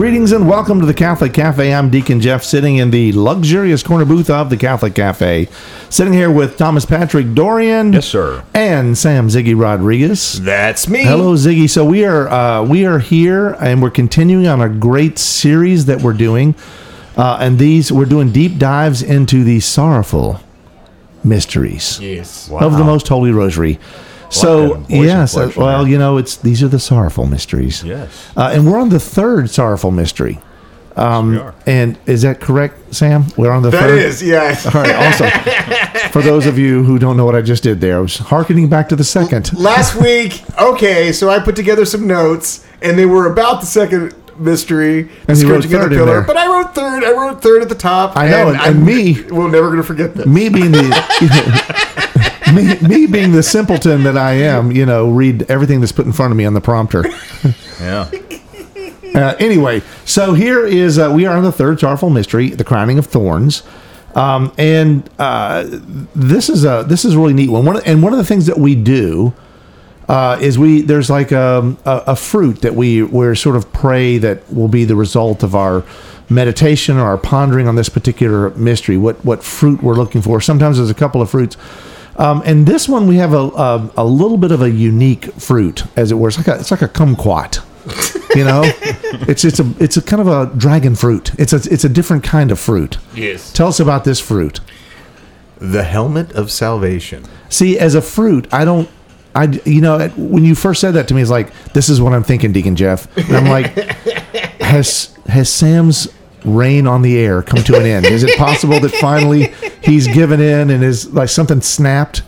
Greetings and welcome to the Catholic Cafe. I'm Deacon Jeff, sitting in the luxurious corner booth of the Catholic Cafe. Sitting here with Thomas Patrick Dorian. Yes, sir. And Sam Ziggy Rodriguez. That's me. Hello, Ziggy. So we are uh, we are here, and we're continuing on a great series that we're doing. Uh, and these we're doing deep dives into the sorrowful mysteries Yes. of the Most Holy Rosary. So kind of voice yes, uh, inflection well, you know, it's these are the sorrowful mysteries. Yes. uh, and we're on the third sorrowful mystery. Um, we are. And is that correct, Sam? We're on the That third. is, yes. All right. Also, for those of you who don't know what I just did there, I was harkening back to the second. Last week, okay, so I put together some notes, and they were about the second mystery, And you wrote third the in Pillar. there. But I wrote third. I wrote third at the top. I know, and- and I'm- me- we're never gonna forget this. Me being the me, me being the simpleton that I am, you know, read everything that's put in front of me on the prompter. Yeah. Uh, anyway, so here is uh, we are on the third sorrowful mystery, the crowning of thorns, um, and uh, this is a this is a really neat one. one of, and one of the things that we do uh, is we there's like a, a, a fruit that we we're sort of pray that will be the result of our meditation or our pondering on this particular mystery. What what fruit we're looking for. Sometimes there's a couple of fruits. Um, and this one we have a, a a little bit of a unique fruit, as it were. It's like a it's like a kumquat. You know, it's it's a it's a kind of a dragon fruit. It's a it's a different kind of fruit. Yes. Tell us about this fruit. The helmet of salvation. See, as a fruit, I don't. I you know when you first said that to me, it's like this is what I'm thinking, Deacon Jeff. And I'm like, has has Sam's reign on the air come to an end? Is it possible that finally he's given in and is like something snapped?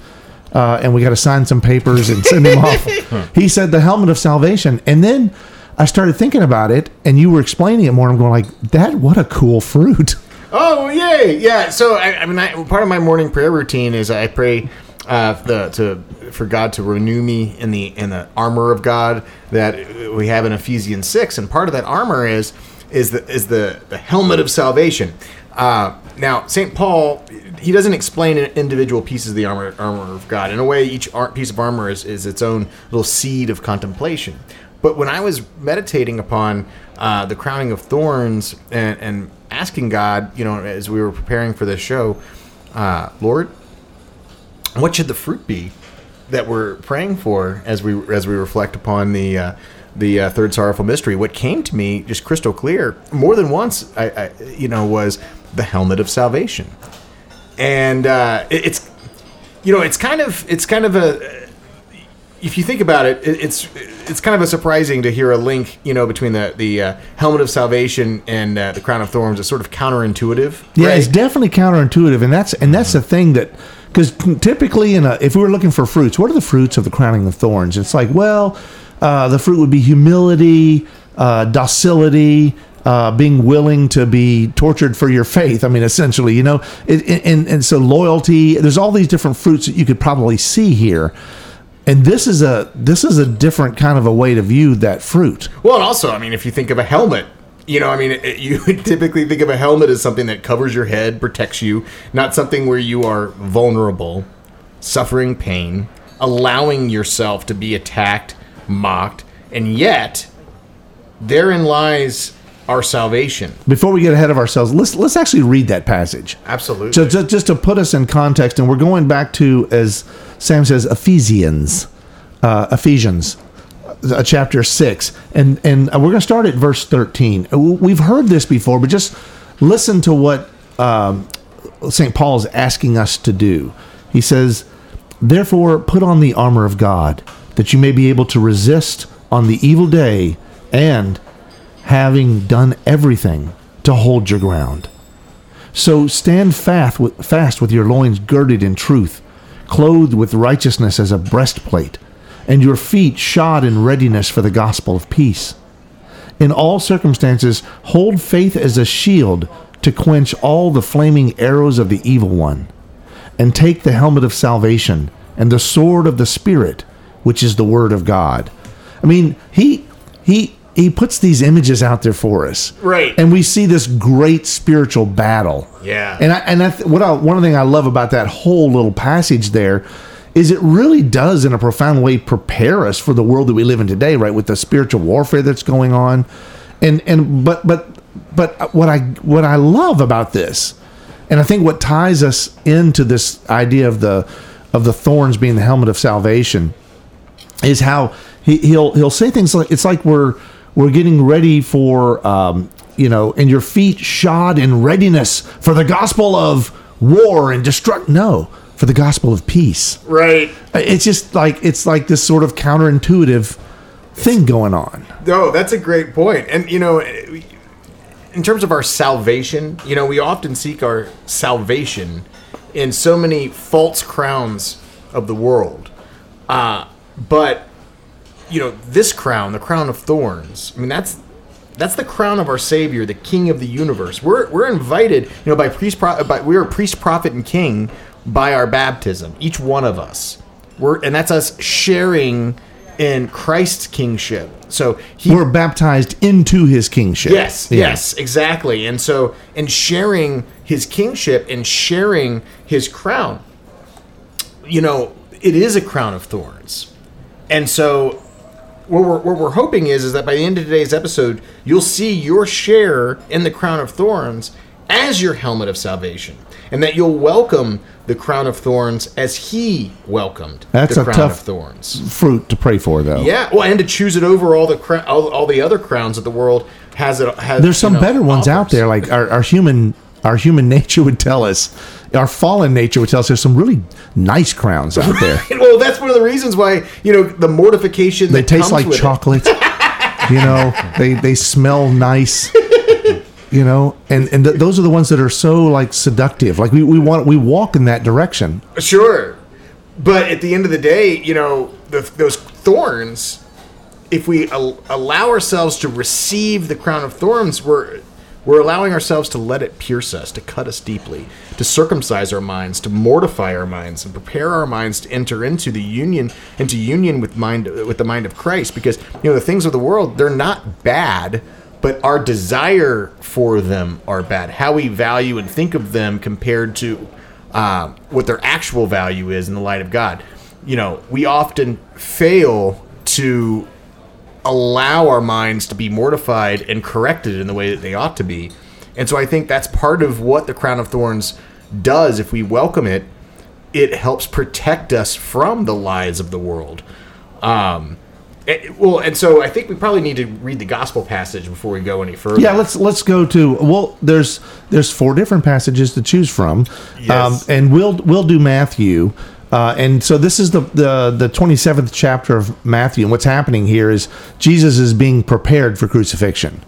Uh, and we got to sign some papers and send him off. He said the helmet of salvation, and then I started thinking about it, and you were explaining it more. And I'm going like, that. What a cool fruit. Oh yay! Yeah. So I, I mean, I, part of my morning prayer routine is I pray uh, the to for God to renew me in the in the armor of God that we have in Ephesians six, and part of that armor is is the is the the helmet of salvation. Uh, now, Saint Paul he doesn't explain individual pieces of the armor armor of God. In a way, each piece of armor is, is its own little seed of contemplation. But when I was meditating upon uh, the crowning of thorns and, and asking God, you know, as we were preparing for this show, uh, Lord, what should the fruit be that we're praying for as we as we reflect upon the uh, the uh, third sorrowful mystery? What came to me just crystal clear more than once, I, I you know, was the helmet of salvation, and uh, it, it's you know, it's kind of it's kind of a if you think about it, it, it's it's kind of a surprising to hear a link, you know, between the the uh, helmet of salvation and uh, the crown of thorns. It's sort of counterintuitive. Yeah, right? it's definitely counterintuitive, and that's and that's the thing that because typically in a if we were looking for fruits, what are the fruits of the crowning of thorns? It's like well, uh, the fruit would be humility, uh, docility. Uh, being willing to be tortured for your faith. I mean, essentially, you know, it, and and so loyalty. There's all these different fruits that you could probably see here, and this is a this is a different kind of a way to view that fruit. Well, and also, I mean, if you think of a helmet, you know, I mean, it, you would typically think of a helmet as something that covers your head, protects you, not something where you are vulnerable, suffering pain, allowing yourself to be attacked, mocked, and yet therein lies our salvation. Before we get ahead of ourselves, let's let's actually read that passage. Absolutely. So just, just to put us in context, and we're going back to, as Sam says, Ephesians, uh, Ephesians, uh, chapter six, and and we're going to start at verse thirteen. We've heard this before, but just listen to what um, Saint Paul is asking us to do. He says, "Therefore, put on the armor of God, that you may be able to resist on the evil day, and having done everything, to hold your ground." So stand fast with, your loins girded in truth, clothed with righteousness as a breastplate, and your feet shod in readiness for the gospel of peace. In all circumstances, hold faith as a shield to quench all the flaming arrows of the evil one, and take the helmet of salvation and the sword of the Spirit, which is the word of God. I mean, he he he puts these images out there for us, Right. And we see this great spiritual battle. Yeah. And I and I th- what I, one thing I love about that whole little passage there is it really does in a profound way prepare us for the world that we live in today, right? With the spiritual warfare that's going on, and and but but but what I what I love about this, and I think what ties us into this idea of the of the thorns being the helmet of salvation is how he, he'll he'll say things like it's like we're we're getting ready for um, you know and your feet shod in readiness for the gospel of war and destruct no for the gospel of peace Right. it's just like it's like this sort of counterintuitive thing going on No, that's a great point. And you know, in terms of our salvation, you know, we often seek our salvation in so many false crowns of the world. Uh, but you know, this crown, the crown of thorns. I mean, that's that's the crown of our Savior, the King of the universe. We're we're invited, you know, by priest, pro- by, we are priest, prophet, and king by our baptism. Each one of us. We're and that's us sharing in Christ's kingship. So he we're baptized into his kingship Yes, Yeah. yes, exactly. And so, and sharing his kingship and sharing his crown, you know, it is a crown of thorns. And so, what we're, what we're hoping is, is that by the end of today's episode, you'll see your share in the crown of thorns as your helmet of salvation. And that you'll welcome the crown of thorns as he welcomed That's the a crown tough- of thorns. fruit to pray for though Yeah, well, and to choose it over all the cra- all, all the other crowns that the world has. It has. there's some know, better ones out there like our, our human our human nature would tell us our fallen nature would tell us there's some really nice crowns out there. Well, that's one of the reasons why you know the mortification. they taste like chocolate you know? They they smell nice you know? And and th- those are the ones that are so like seductive. Like we, we want we walk in that direction. Sure, but at the end of the day, you know, the, those thorns. If we al- allow ourselves to receive the crown of thorns, we're we're allowing ourselves to let it pierce us, to cut us deeply, to circumcise our minds, to mortify our minds, and prepare our minds to enter into the union, into union with mind with the mind of Christ. Because you know the things of the world, they're not bad, but our desire for them are bad. How we value and think of them compared to uh, what their actual value is in the light of God. You know, we often fail to allow our minds to be mortified and corrected in the way that they ought to be. And so I think that's part of what the crown of thorns does if we welcome it. It helps protect us from the lies of the world. Um, it- well, and so I think we probably need to read the gospel passage before we go any further. yeah let's let's go to well there's there's four different passages to choose from Um, and we'll we'll do matthew uh, and so this is the, the the 27th chapter of matthew and what's happening here is jesus is being prepared for crucifixion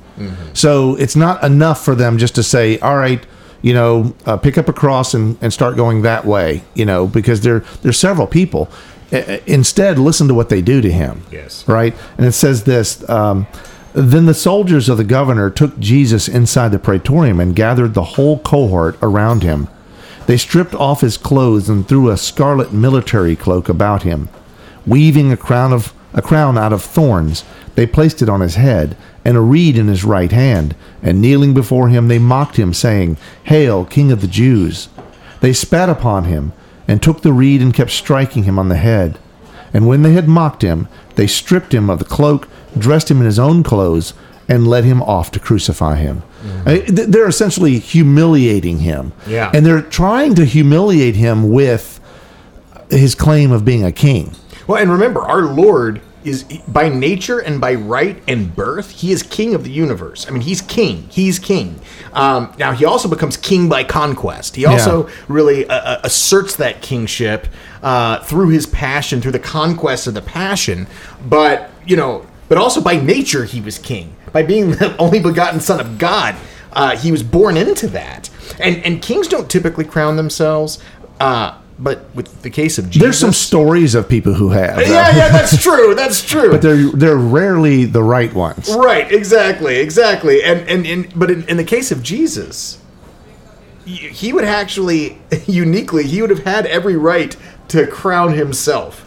so it's not enough for them just to say all right you know uh, pick up a cross and, and start going that way you know because there there's several people I- instead listen to what they do to him Yes. right? And it says this um, Then the soldiers of the governor took Jesus inside the praetorium and gathered the whole cohort around him. They stripped off his clothes and threw a scarlet military cloak about him. Weaving a crown of a crown out of thorns, they placed it on his head, and a reed in his right hand. And kneeling before him, they mocked him, saying, "Hail, King of the Jews!" They spat upon him, and took the reed and kept striking him on the head. And when they had mocked him, they stripped him of the cloak, dressed him in his own clothes, and led him off to crucify him. Uh, th- They're essentially humiliating him. Yeah. And they're trying to humiliate him with his claim of being a king. Well, and remember, our Lord is by nature and by right and birth, he is king of the universe. I mean, he's king. He's king. Um, now, he also becomes king by conquest. He also really uh, uh, asserts that kingship uh, through his passion, through the conquest of the passion. But you know, but also by nature, he was king by being the only begotten Son of God. Uh, he was born into that, and and kings don't typically crown themselves. Uh, but with the case of Jesus, There's some stories of people who have. yeah, yeah, that's true. That's true. But they're they're rarely the right ones. right, exactly, exactly. And and, and but in, in the case of Jesus, he would actually uniquely he would have had every right to crown himself.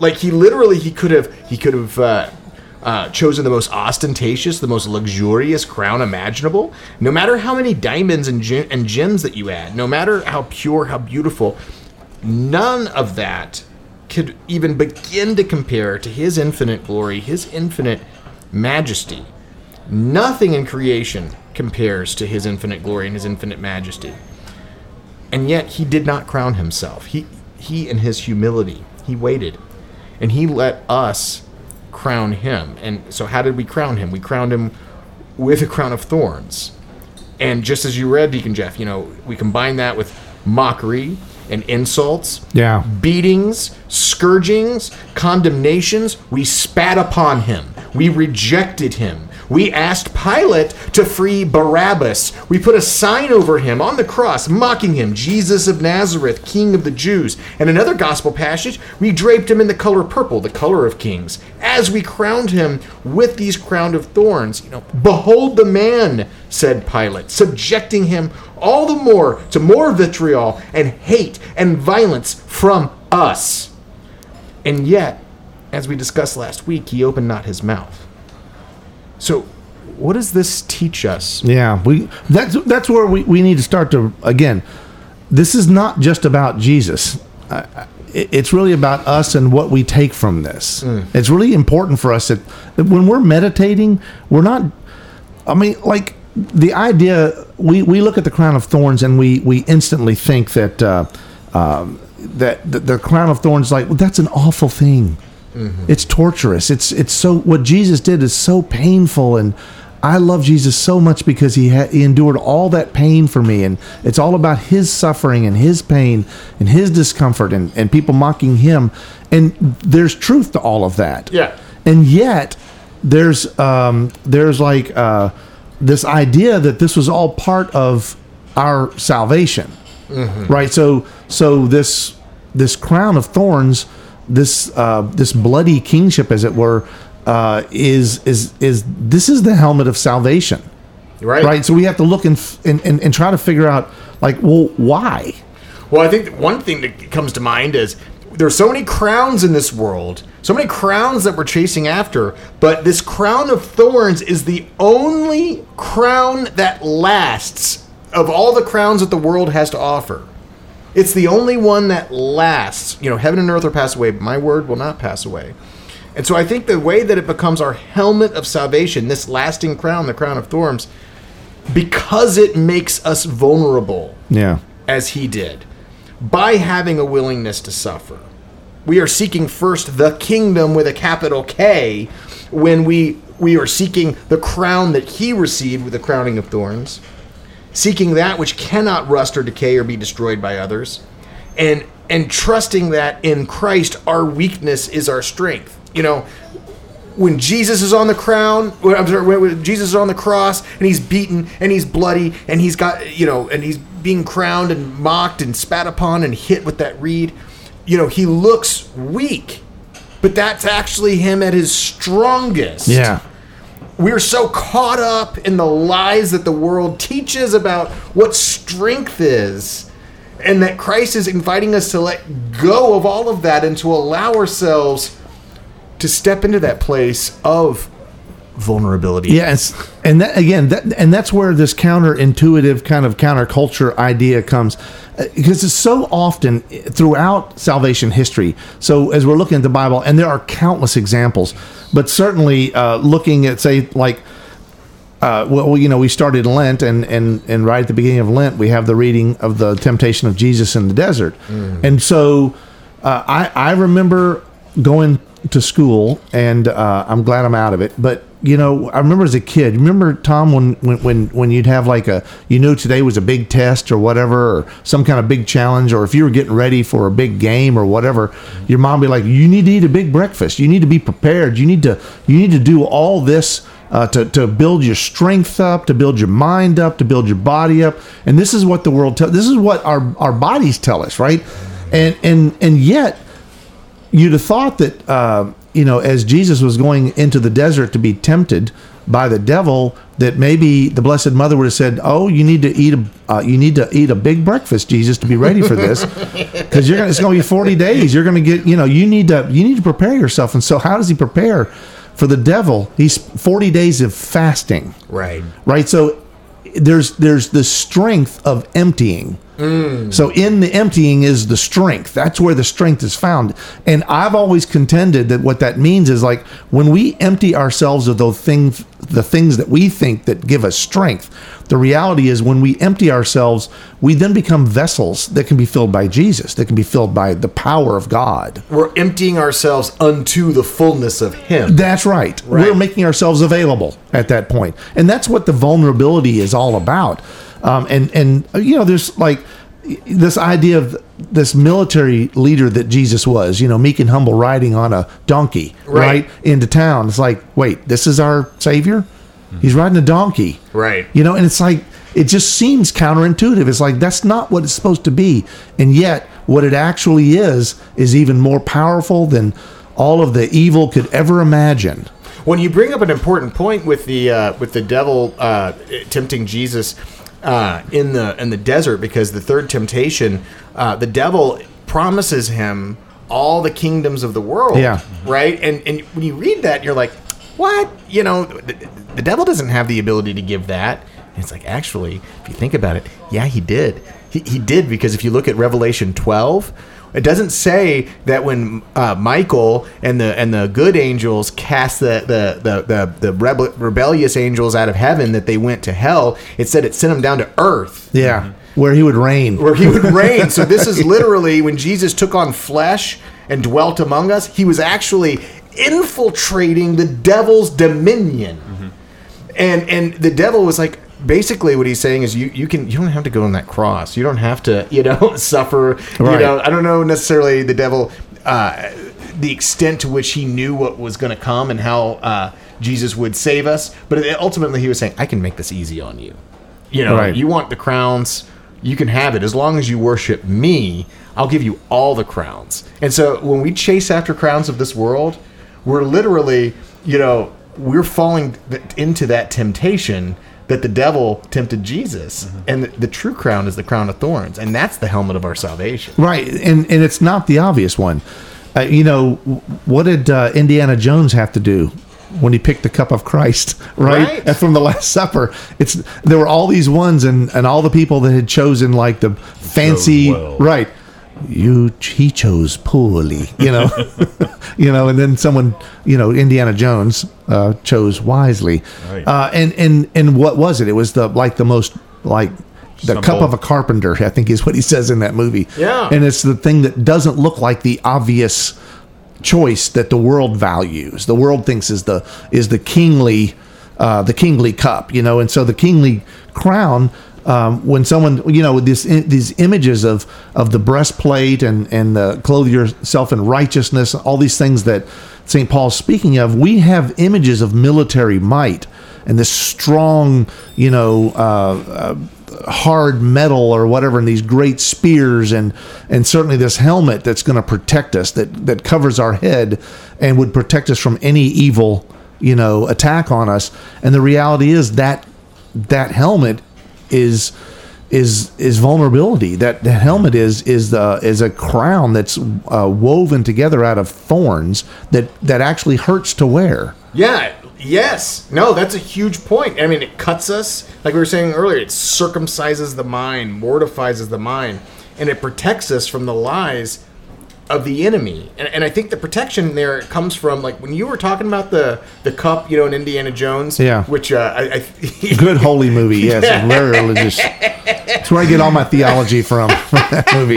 Like he literally he could have he could have uh, uh, chosen the most ostentatious, the most luxurious crown imaginable. No matter how many diamonds and, and gems that you add, no matter how pure, how beautiful, none of that could even begin to compare to his infinite glory, his infinite majesty. Nothing in creation compares to his infinite glory and his infinite majesty. And yet he did not crown himself. He he in his humility, he waited. And he let us crown him. And so how did we crown him? We crowned him with a crown of thorns. And just as you read, Deacon Jeff, you know, we combine that with mockery and insults, Yeah. beatings, scourgings, condemnations. We spat upon him. We rejected him. We asked Pilate to free Barabbas. We put a sign over him on the cross, mocking him, Jesus of Nazareth, King of the Jews. And another gospel passage, we draped him in the color purple, the color of kings, as we crowned him with these crown of thorns. You know, behold the man, said Pilate, subjecting him all the more to more vitriol and hate and violence from us. And yet, as we discussed last week, he opened not his mouth. So, what does this teach us? Yeah, we that's that's where we, we need to start to again. This is not just about Jesus. I- it- It's really about us and what we take from this. It's really important for us that, that when we're meditating, we're not. I mean, like the idea we, we look at the crown of thorns and we we instantly think that uh, um, that the, the crown of thorns like well, that's an awful thing. It's torturous. It's it's so what Jesus did is so painful and I love Jesus so much because he ha- he endured all that pain for me and it's all about his suffering and his pain and his discomfort and, and people mocking him and there's truth to all of that. Yeah. And yet there's um there's like uh this idea that this was all part of our salvation right so so this this crown of thorns this uh this bloody kingship as it were uh is is is this is the helmet of salvation Right? right so we have to look and f- and, and, and try to figure out like well why Well, I think one thing that comes to mind is there are so many crowns in this world, so many crowns that we're chasing after, but this crown of thorns is the only crown that lasts of all the crowns that the world has to offer. It's the only one that lasts. You know, heaven and earth will pass away, but my word will not pass away. And so I think the way that it becomes our helmet of salvation, this lasting crown, the crown of thorns, because it makes us vulnerable yeah as he did by having a willingness to suffer. We are seeking first the kingdom with a capital K when we we are seeking the crown that he received with the crowning of thorns, seeking that which cannot rust or decay or be destroyed by others, and and trusting that in Christ our weakness is our strength. You know, when Jesus is on the crown, I'm sorry, when Jesus is on the cross and he's beaten and he's bloody and he's got, you know, and he's being crowned and mocked and spat upon and hit with that reed, you know, he looks weak. But that's actually him at his strongest. yeah We're so caught up in the lies that the world teaches about what strength is. And that Christ is inviting us to let go of all of that and to allow ourselves to step into that place of vulnerability. Yeah, it's, and that again, that and that's where this counterintuitive kind of counterculture idea comes, Uh, because it's so often throughout salvation history. So as we're looking at the Bible, and there are countless examples, but certainly uh, looking at say like. Uh, well, you know, we started Lent, and, and, and right at the beginning of Lent, we have the reading of the temptation of Jesus in the desert. And so uh, I, I remember going to school, and uh, I'm glad I'm out of it. But, you know, I remember as a kid, remember, Tom, when, when, when, you'd have like a, you knew today was a big test or whatever, or some kind of big challenge, or if you were getting ready for a big game or whatever, your mom would be like, you need to eat a big breakfast. You need to be prepared. You need to, you need to do all this uh, to, to build your strength up, to build your mind up, to build your body up. And this is what the world tells. This is what our, our bodies tell us, right? And and and yet, you'd have thought that uh, you know, as Jesus was going into the desert to be tempted by the devil that maybe the Blessed Mother would have said, "Oh, you need to eat a uh, you need to eat a big breakfast, Jesus, to be ready for this, because you're gonna it's gonna be 40 days. You're gonna get you know you need to you need to prepare yourself." And so, how does he prepare for the devil? He's 40 days of fasting Right. right so there's there's the strength of emptying Mm. so in the emptying is the strength that's where the strength is found and i've always contended that what that means is like when we empty ourselves of those things the things that we think that give us strength the reality is when we empty ourselves we then become vessels that can be filled by jesus that can be filled by the power of god We're emptying ourselves unto the fullness of Him. that's right. Right. We're making ourselves available at that point, and that's what the vulnerability is all about. Um, and and you know, there's like this idea of this military leader that Jesus was. You know, meek and humble, riding on a donkey, Right. right, into town. It's like, wait, this is our savior. He's riding a donkey, Right. You know, and it's like it just seems counterintuitive. It's like that's not what it's supposed to be, and yet what it actually is is even more powerful than all of the evil could ever imagine. When you bring up an important point with the uh, with the devil uh, tempting Jesus uh, in the in the desert, because the third temptation, uh, the devil promises him all the kingdoms of the world. Yeah. Right. And and when you read that, you're like, what? You know, the, the devil doesn't have the ability to give that. And it's like actually, if you think about it, yeah, he did. He, he did because if you look at Revelation 12. It doesn't say that when uh, Michael and the and the good angels cast the the the the, the rebel, rebellious angels out of heaven that they went to hell. It said it sent them down to earth Yeah, where he would reign. where he would reign. So this is literally when Jesus took on flesh and dwelt among us. He was actually infiltrating the devil's dominion, and and the devil was like. Basically, what he's saying is, you, you can you don't have to go on that cross. You don't have to you know suffer. You know, I don't know necessarily the devil, uh, the extent to which he knew what was going to come and how uh, Jesus would save us. But ultimately, he was saying, I can make this easy on you. You know, Right. you want the crowns, you can have it as long as you worship me. I'll give you all the crowns. And so when we chase after crowns of this world, we're literally, you know, we're falling into that temptation that the devil tempted Jesus. And the, the true crown is the crown of thorns, and that's the helmet of our salvation. Right, and and it's not the obvious one. Uh, you know, what did uh, Indiana Jones have to do when he picked the cup of Christ? Right, Right. From the Last Supper. It's there were all these ones, and and all the people that had chosen like the fancy well. right. You he chose poorly, you know, you know, and then someone, you know, Indiana Jones uh, chose wisely, Right. uh, and and and what was it? It was the like the most like the cup of a carpenter, I think is what he says in that movie. Yeah. And it's the thing that doesn't look like the obvious choice that the world values. The world thinks is the is the kingly uh, the kingly cup, you know, and so the kingly crown. Um, when someone, you know, with this these images of of the breastplate and and the clothe yourself in righteousness, all these things that Saint Paul's speaking of, we have images of military might and this strong, you know, uh, hard metal or whatever and these great spears and and certainly this helmet that's going to protect us that that covers our head and would protect us from any evil you know attack on us. And the reality is that that helmet is is is vulnerability that the helmet is is the is a crown that's uh, woven together out of thorns that that actually hurts to wear Yeah. Yes. No, that's a huge point. I mean, it cuts us. Like we were saying earlier, it circumcises the mind, mortifies the mind, and it protects us from the lies of the enemy. And, and I think the protection there comes from like when you were talking about the the cup, you know, in Indiana Jones. Yeah. Which uh, I, I good holy movie yes and very religious that's where i get all my theology from from that movie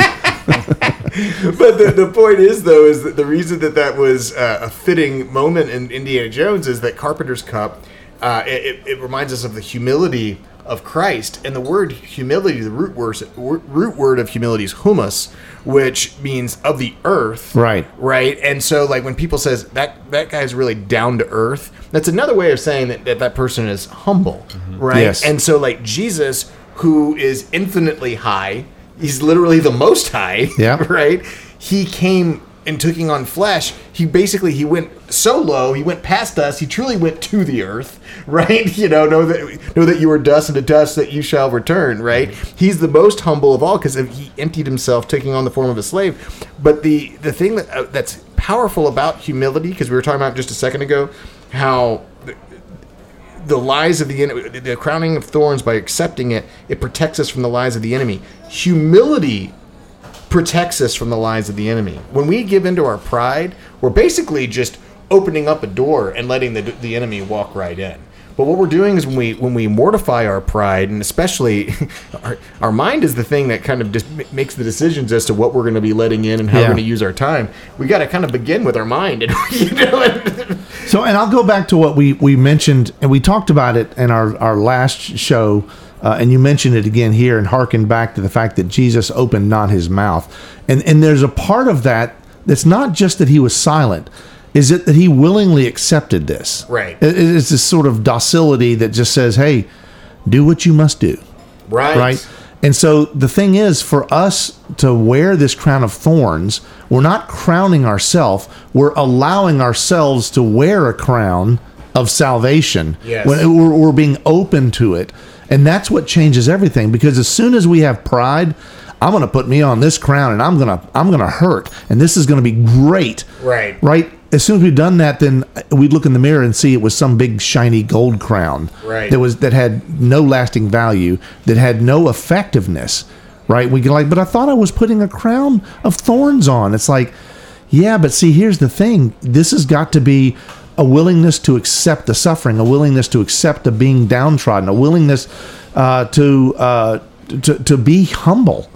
but the, the point is though is that the reason that that was uh, a fitting moment in Indiana Jones is that Carpenter's cup uh, it- it reminds us of the humility of Christ and the word humility the root word root word of humility is humus which means of the earth Right. right and so like when people says that that guy's really down to earth that's another way of saying that that, that person is humble mm-hmm. right Yes. and so like Jesus who is infinitely high he's literally the most high Yeah. right? He came in taking on flesh, he basically he went so low, he went past us. He truly went to the earth, right? You know, know that know that you are dust, and to dust that you shall return, right? He's the most humble of all because he emptied himself, taking on the form of a slave. But the the thing that uh, that's powerful about humility, because we were talking about just a second ago, how the lies of the the crowning of thorns by accepting it, it protects us from the lies of the enemy. Humility protects us from the lies of the enemy. When we give into our pride, we're basically just opening up a door and letting the, the enemy walk right in. But what we're doing is when we when we mortify our pride, and especially our, our mind is the thing that kind of just makes the decisions as to what we're going to be letting in and how Yeah. we're going to use our time. We got to kind of begin with our mind, and you know. and- So, and I'll go back to what we, we mentioned, and we talked about it in our, our last show, uh, and you mentioned it again here, and harken back to the fact that Jesus opened not his mouth. And, and there's a part of that that's not just that he was silent, is it that he willingly accepted this? Right. It- it's this sort of docility that just says, hey, do what you must do right. right? And so the thing is, for us to wear this crown of thorns, we're not crowning ourselves, we're allowing ourselves to wear a crown of salvation. Yes. When we're, we're being open to it. And that's what changes everything because as soon as we have pride, I'm going to put me on this crown and I'm going to I'm going to hurt and this is going to be great. Right. Right? As soon as we've done that then we'd look in the mirror and see it was some big shiny gold crown Right. that was that had no lasting value, that had no effectiveness, right? We can like, but I thought I was putting a crown of thorns on. It's like, yeah, but see, here's the thing: this has got to be a willingness to accept the suffering, a willingness to accept the being downtrodden, a willingness uh, to, uh, to to be humble.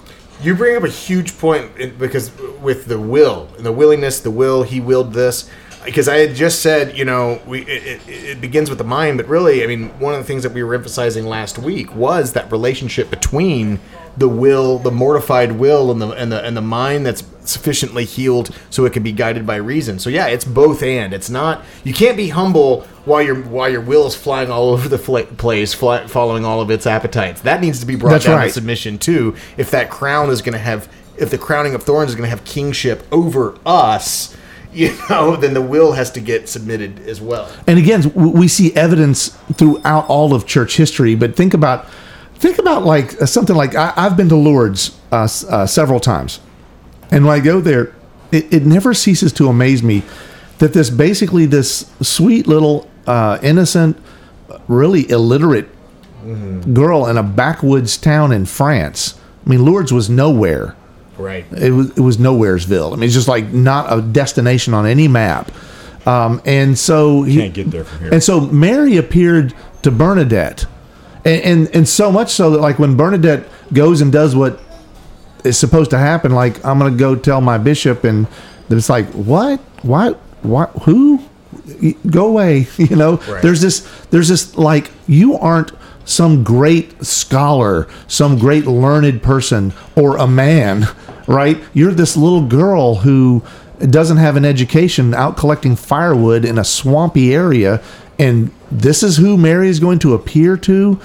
You bring up a huge point in- because with the will and the willingness, the will, he willed this. Because I had just said, you know, we it, it, it begins with the mind, but really, I mean, one of the things that we were emphasizing last week was that relationship between the will, the mortified will, and the and the and the mind that's sufficiently healed so it can be guided by reason. So yeah, it's both and. It's not you can't be humble while your while your will is flying all over the fla- place, fly, following all of its appetites. That needs to be brought That's down right. to submission too. If that crown is going to have, if the crowning of thorns is going to have kingship over us, you know, then the will has to get submitted as well. and again we see evidence throughout all of church history but think about think about like uh, something like I, i've been to lourdes uh, uh, several times and when i go there it, it never ceases to amaze me that this basically this sweet little uh, innocent really illiterate girl in a backwoods town in france i mean lourdes was nowhere Right. it was it was nowheresville. I mean, it's just like not a destination on any map. Um, and so he, Can't get there from here. And so Mary appeared to Bernadette, and, and and so much so that like when Bernadette goes and does what is supposed to happen, like I'm gonna go tell my bishop, and it's like what, what, what, who, go away, you know. Right. There's this, there's this like you aren't some great scholar, some great learned person, or a man, right? You're this little girl who doesn't have an education out collecting firewood in a swampy area and this is who Mary is going to appear to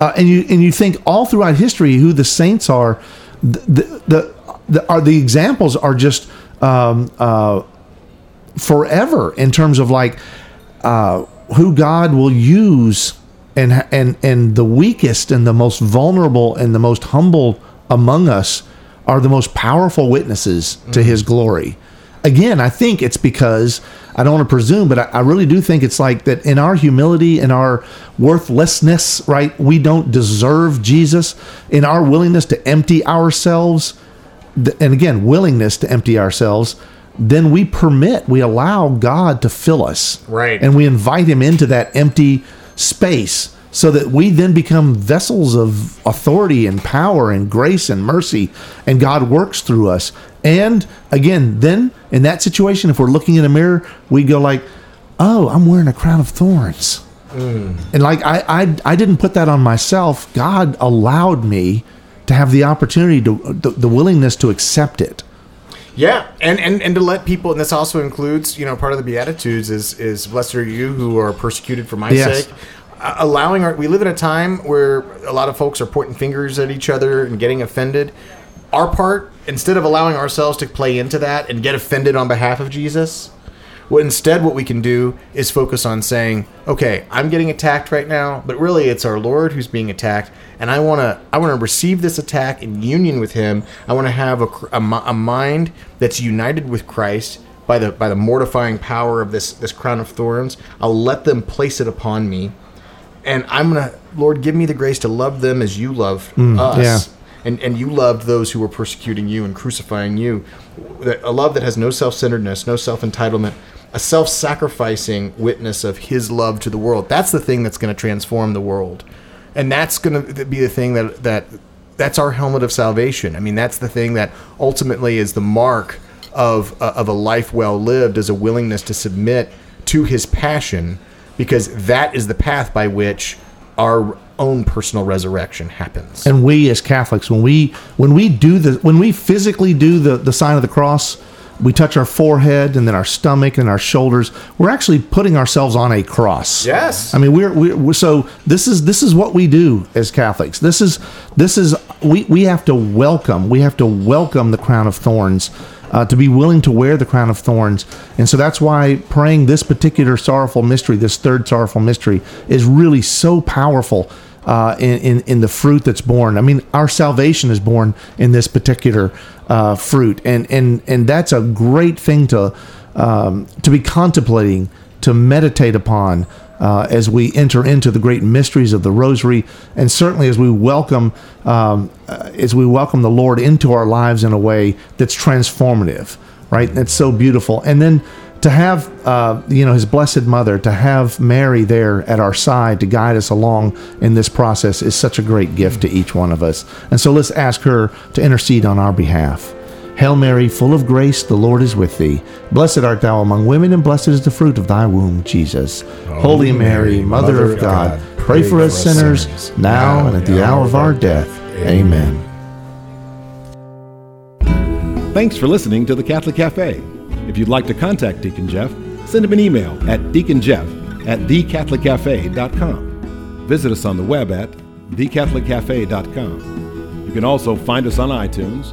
uh, and you and you think all throughout history who the saints are the the, the, are the examples are just um, uh, forever in terms of like uh, who God will use and and and the weakest and the most vulnerable and the most humble among us are the most powerful witnesses to His glory. Again, I think it's because I don't want to presume, but I, I really do think it's like that in our humility and our worthlessness, right? We don't deserve Jesus. In our willingness to empty ourselves, and again, willingness to empty ourselves, then we permit, we allow God to fill us. Right. And we invite Him into that empty space so that we then become vessels of authority and power and grace and mercy, and God works through us. And again, then in that situation, if we're looking in a mirror, we go like, "Oh, I'm wearing a crown of thorns," mm. and like I, I, I didn't put that on myself. God allowed me to have the opportunity to the, the willingness to accept it. Yeah, and, and and to let people, and this also includes, you know, part of the Beatitudes is is blessed are you who are persecuted for my Yes. sake. Allowing our, we live in a time where a lot of folks are pointing fingers at each other and getting offended. our part, instead of allowing ourselves to play into that and get offended on behalf of Jesus, well, instead, what we can do is focus on saying, "Okay, I'm getting attacked right now, but really, it's our Lord who's being attacked, and I want to, I want to receive this attack in union with Him. I want to have a, a, a mind that's united with Christ." By the, by the mortifying power of this, this crown of thorns, I'll let them place it upon me, and I'm gonna, Lord, give me the grace to love them as you love us, yeah. and and you loved those who were persecuting you and crucifying you. A love that has no self centeredness, no self entitlement, a self sacrificing witness of His love to the world. That's the thing that's going to transform the world, and that's going to be the thing that that that's our helmet of salvation. I mean, that's the thing that ultimately is the mark of uh, of a life well lived, is a willingness to submit to His passion, because that is the path by which our own personal resurrection happens. and we as Catholics, when we when we do the when we physically do the the sign of the cross, we touch our forehead and then our stomach and our shoulders. We're actually putting ourselves on a cross. Yes. I mean we're, we're, we're so this is this is what we do as Catholics. This is this is we we have to welcome we have to welcome the crown of thorns. Uh, to be willing to wear the crown of thorns. And so that's why praying this particular sorrowful mystery, this third sorrowful mystery, is really so powerful uh, in, in in the fruit that's born. I mean, our salvation is born in this particular uh, fruit, and and and that's a great thing to um, to be contemplating, to meditate upon. Uh, as we enter into the great mysteries of the Rosary, and certainly as we welcome, um, uh, as we welcome the Lord into our lives in a way that's transformative, right? That's so beautiful. And then to have uh, you know his blessed mother to have mary there at our side to guide us along in this process is such a great gift to each one of us and so let's ask her to intercede on our behalf hail mary full of grace the lord is with thee blessed art thou among women and blessed is the fruit of thy womb jesus holy mary mother of god pray for us sinners now and at the hour of our death amen Thanks for listening to the Catholic Cafe. If you'd like to contact Deacon Jeff, send him an email at deaconjeff at thecatholiccafe.com. Visit us on the web at thecatholiccafe.com. You can also find us on iTunes